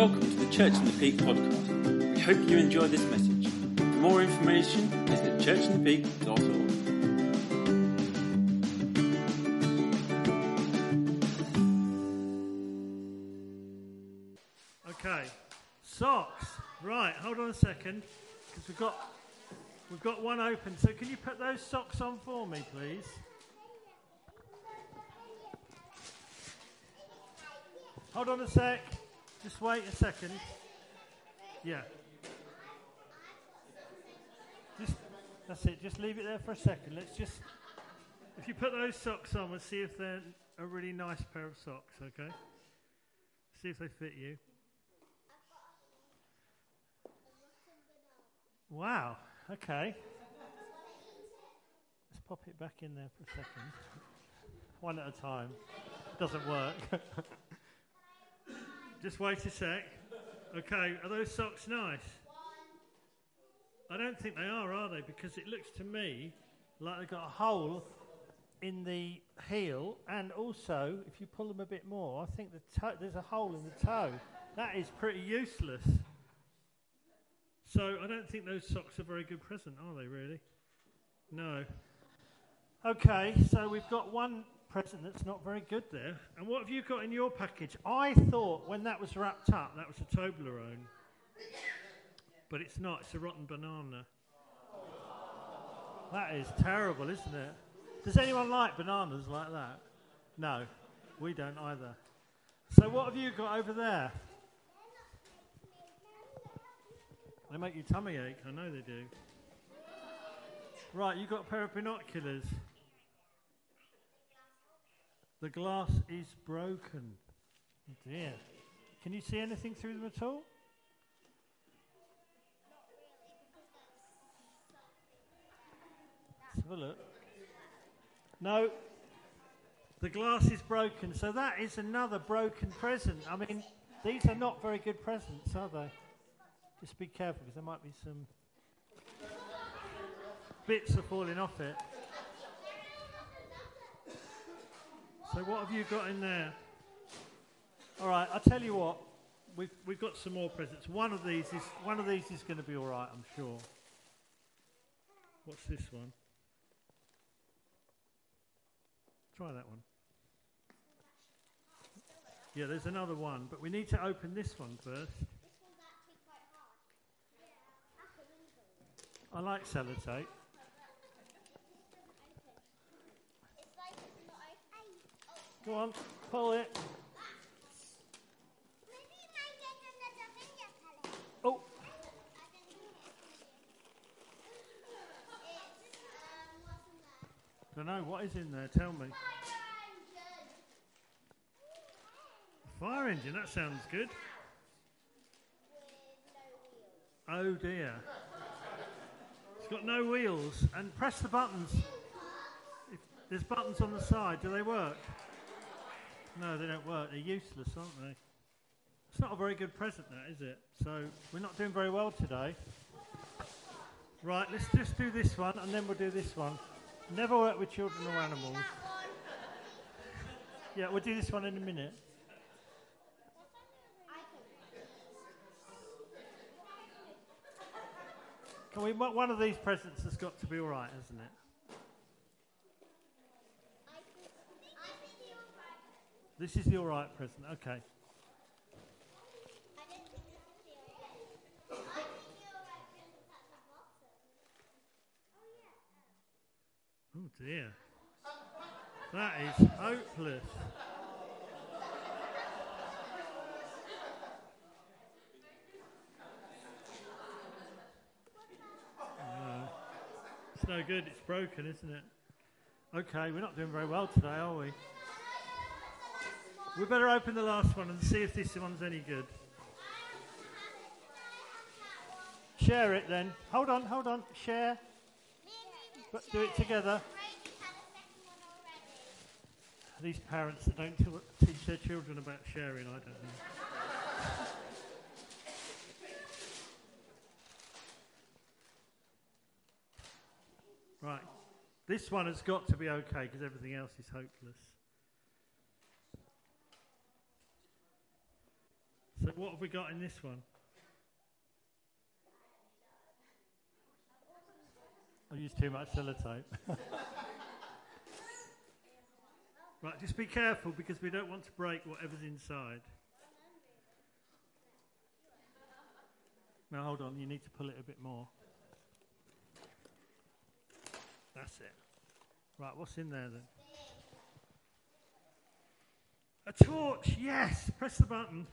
Welcome to the Church in the Peak podcast. We hope you enjoy this message. For more information, visit churchinthepeak.org. Okay, socks. Right, hold on a second, because we've got we've got one open. So can you put those socks on for me, please? Hold on a sec. Just wait a second. Yeah. Just that's it. Just leave it there for a second. Let's just if you put those socks on, we'll see if they're a really nice pair of socks. Okay. See if they fit you. Wow. Okay. Let's pop it back in there for a second. One at a time. Doesn't work. Just wait a sec. Okay, are those socks nice? I don't think they are, are they? Because it looks to me like they've got a hole in the heel, and also, if you pull them a bit more, I think the toe, there's a hole in the toe. That is pretty useless. So I don't think those socks are very good present, are they, really? No. Okay, so we've got one present that's not very good there. And what have you got in your package? I thought when that was wrapped up, that was a Toblerone. But it's not, it's a rotten banana. That is terrible, isn't it? Does anyone like bananas like that? No, we don't either. So what have you got over there? They make your tummy ache, I know they do. Right, you've got a pair of binoculars. The glass is broken. Oh dear. Can you see anything through them at all? Let's have a look. No. The glass is broken, so that is another broken present. I mean, these are not very good presents, are they? Just be careful because there might be some bits are falling off it. So what have you got in there? All right, I'll tell you what. We've we've got some more presents. One of these is one of these is going to be all right, I'm sure. What's this one? Try that one. Yeah, there's another one, but we need to open this one first. I like sellotape. Go on, pull it. Oh, don't know what is in there. Tell me. Fire engine. That sounds good. Oh dear. It's got no wheels. And press the buttons. If there's buttons on the side. Do they work? No, they don't work. They're useless, aren't they? It's not a very good present, that is it? So we're not doing very well today. Right, let's just do this one, and then we'll do this one. Never work with children or animals. Yeah, we'll do this one in a minute. Can we? One of these presents has got to be all right, hasn't it? This is the all right present. Okay. Oh dear. That is hopeless. No. It's no good. It's broken, isn't it? Okay, we're not doing very well today, are we? We better open the last one and see if this one's any good. Share it then. Hold on, hold on. Share. But do it together. These parents that don't teach their children about sharing, I don't know. right. This one has got to be okay because everything else is hopeless. So what have we got in this one? I used too much sellotape. right, just be careful because we don't want to break whatever's inside. Now hold on, you need to pull it a bit more. That's it. Right, what's in there then? A torch, yes! Press the button.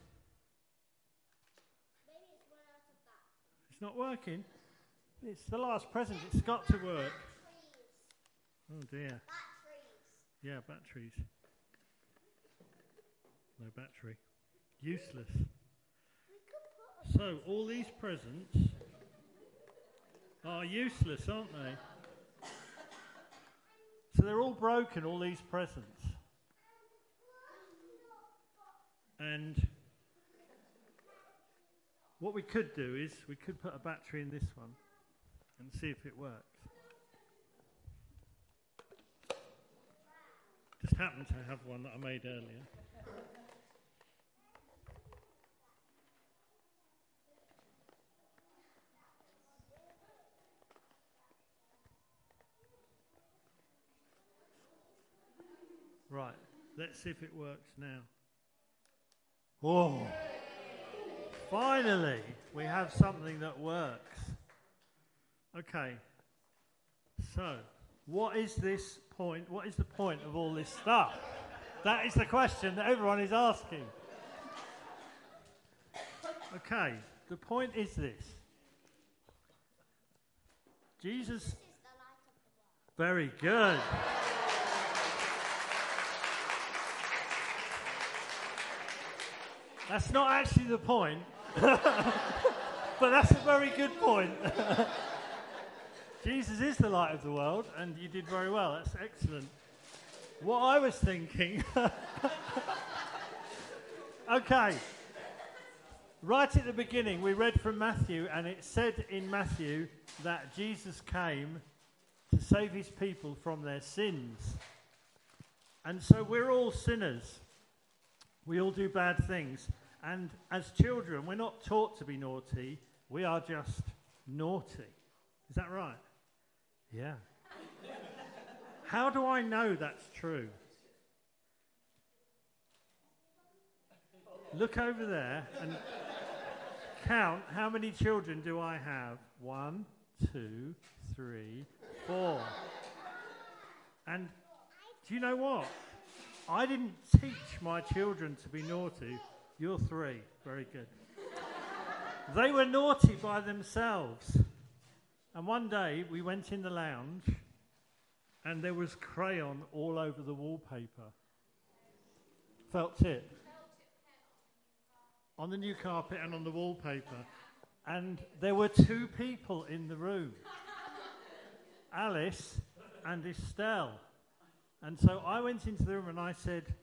It's not working. It's the last present. It's got to work. Oh dear. Yeah, batteries. No battery. Useless. So, all these presents are useless, aren't they? So, they're all broken, all these presents. And what we could do is we could put a battery in this one and see if it works. Just happened to have one that I made earlier. Right, let's see if it works now. Oh, finally, we have something that works. Okay, so what is this point? What is the point of all this stuff? That is the question that everyone is asking. Okay, the point is this Jesus. Very good. That's not actually the point, but that's a very good point. Jesus is the light of the world, and you did very well. That's excellent. What I was thinking. okay. Right at the beginning, we read from Matthew, and it said in Matthew that Jesus came to save his people from their sins. And so we're all sinners. We all do bad things. And as children, we're not taught to be naughty, we are just naughty. Is that right? Yeah. How do I know that's true? Look over there and count how many children do I have? One, two, three, four. And do you know what? I didn't teach my children to be naughty. You're three. Very good. they were naughty by themselves. And one day we went in the lounge and there was crayon all over the wallpaper. Felt it. On the new carpet and on the wallpaper. And there were two people in the room Alice and Estelle. And so I went into the room and I said,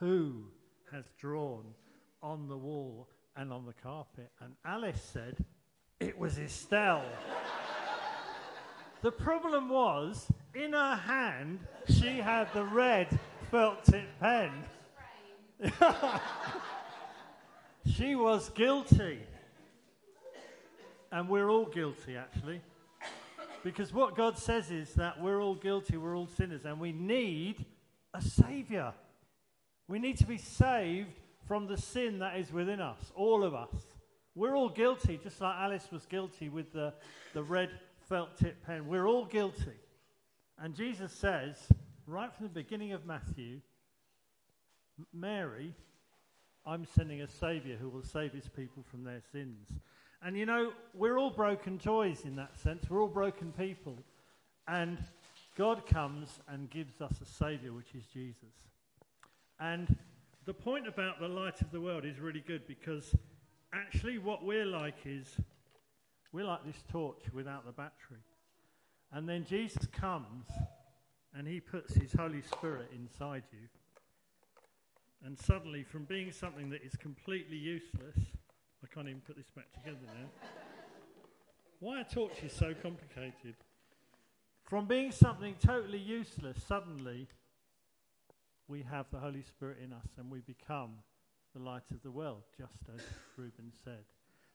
Who has drawn on the wall and on the carpet? And Alice said, It was Estelle. the problem was, in her hand, she had the red felt tip pen. she was guilty. And we're all guilty, actually. Because what God says is that we're all guilty, we're all sinners, and we need a Savior. We need to be saved from the sin that is within us, all of us. We're all guilty, just like Alice was guilty with the, the red felt tip pen. We're all guilty. And Jesus says, right from the beginning of Matthew, Mary, I'm sending a Savior who will save his people from their sins. And you know, we're all broken toys in that sense. We're all broken people. And God comes and gives us a Savior, which is Jesus. And the point about the light of the world is really good because actually what we're like is we're like this torch without the battery. And then Jesus comes and he puts his Holy Spirit inside you. And suddenly, from being something that is completely useless, I can't even put this back together now. Why a torch is so complicated. From being something totally useless, suddenly we have the Holy Spirit in us and we become the light of the world, just as Reuben said.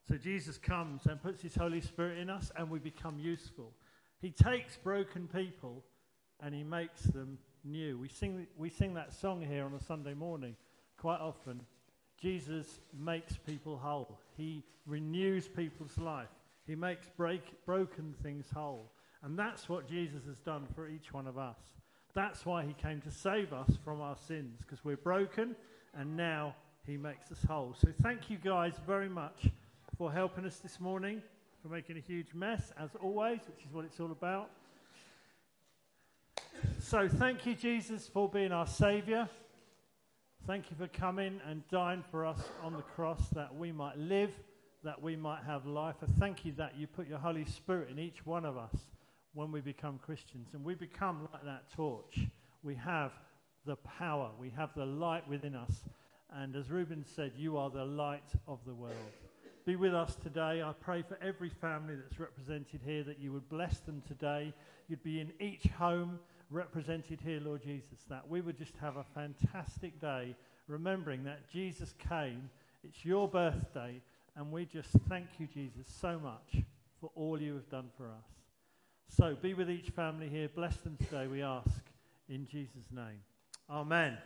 So Jesus comes and puts his Holy Spirit in us, and we become useful. He takes broken people and he makes them new. We sing, we sing that song here on a Sunday morning quite often. Jesus makes people whole, he renews people's life, he makes break, broken things whole. And that's what Jesus has done for each one of us. That's why he came to save us from our sins, because we're broken and now he makes us whole. So thank you guys very much for helping us this morning, for making a huge mess, as always, which is what it's all about. So thank you, Jesus, for being our Saviour. Thank you for coming and dying for us on the cross that we might live, that we might have life. I thank you that you put your Holy Spirit in each one of us when we become Christians. And we become like that torch. We have the power, we have the light within us. And as Reuben said, you are the light of the world. Be with us today. I pray for every family that's represented here that you would bless them today. You'd be in each home represented here, Lord Jesus, that we would just have a fantastic day remembering that Jesus came. It's your birthday, and we just thank you, Jesus, so much for all you have done for us. So be with each family here. Bless them today, we ask, in Jesus' name. Amen.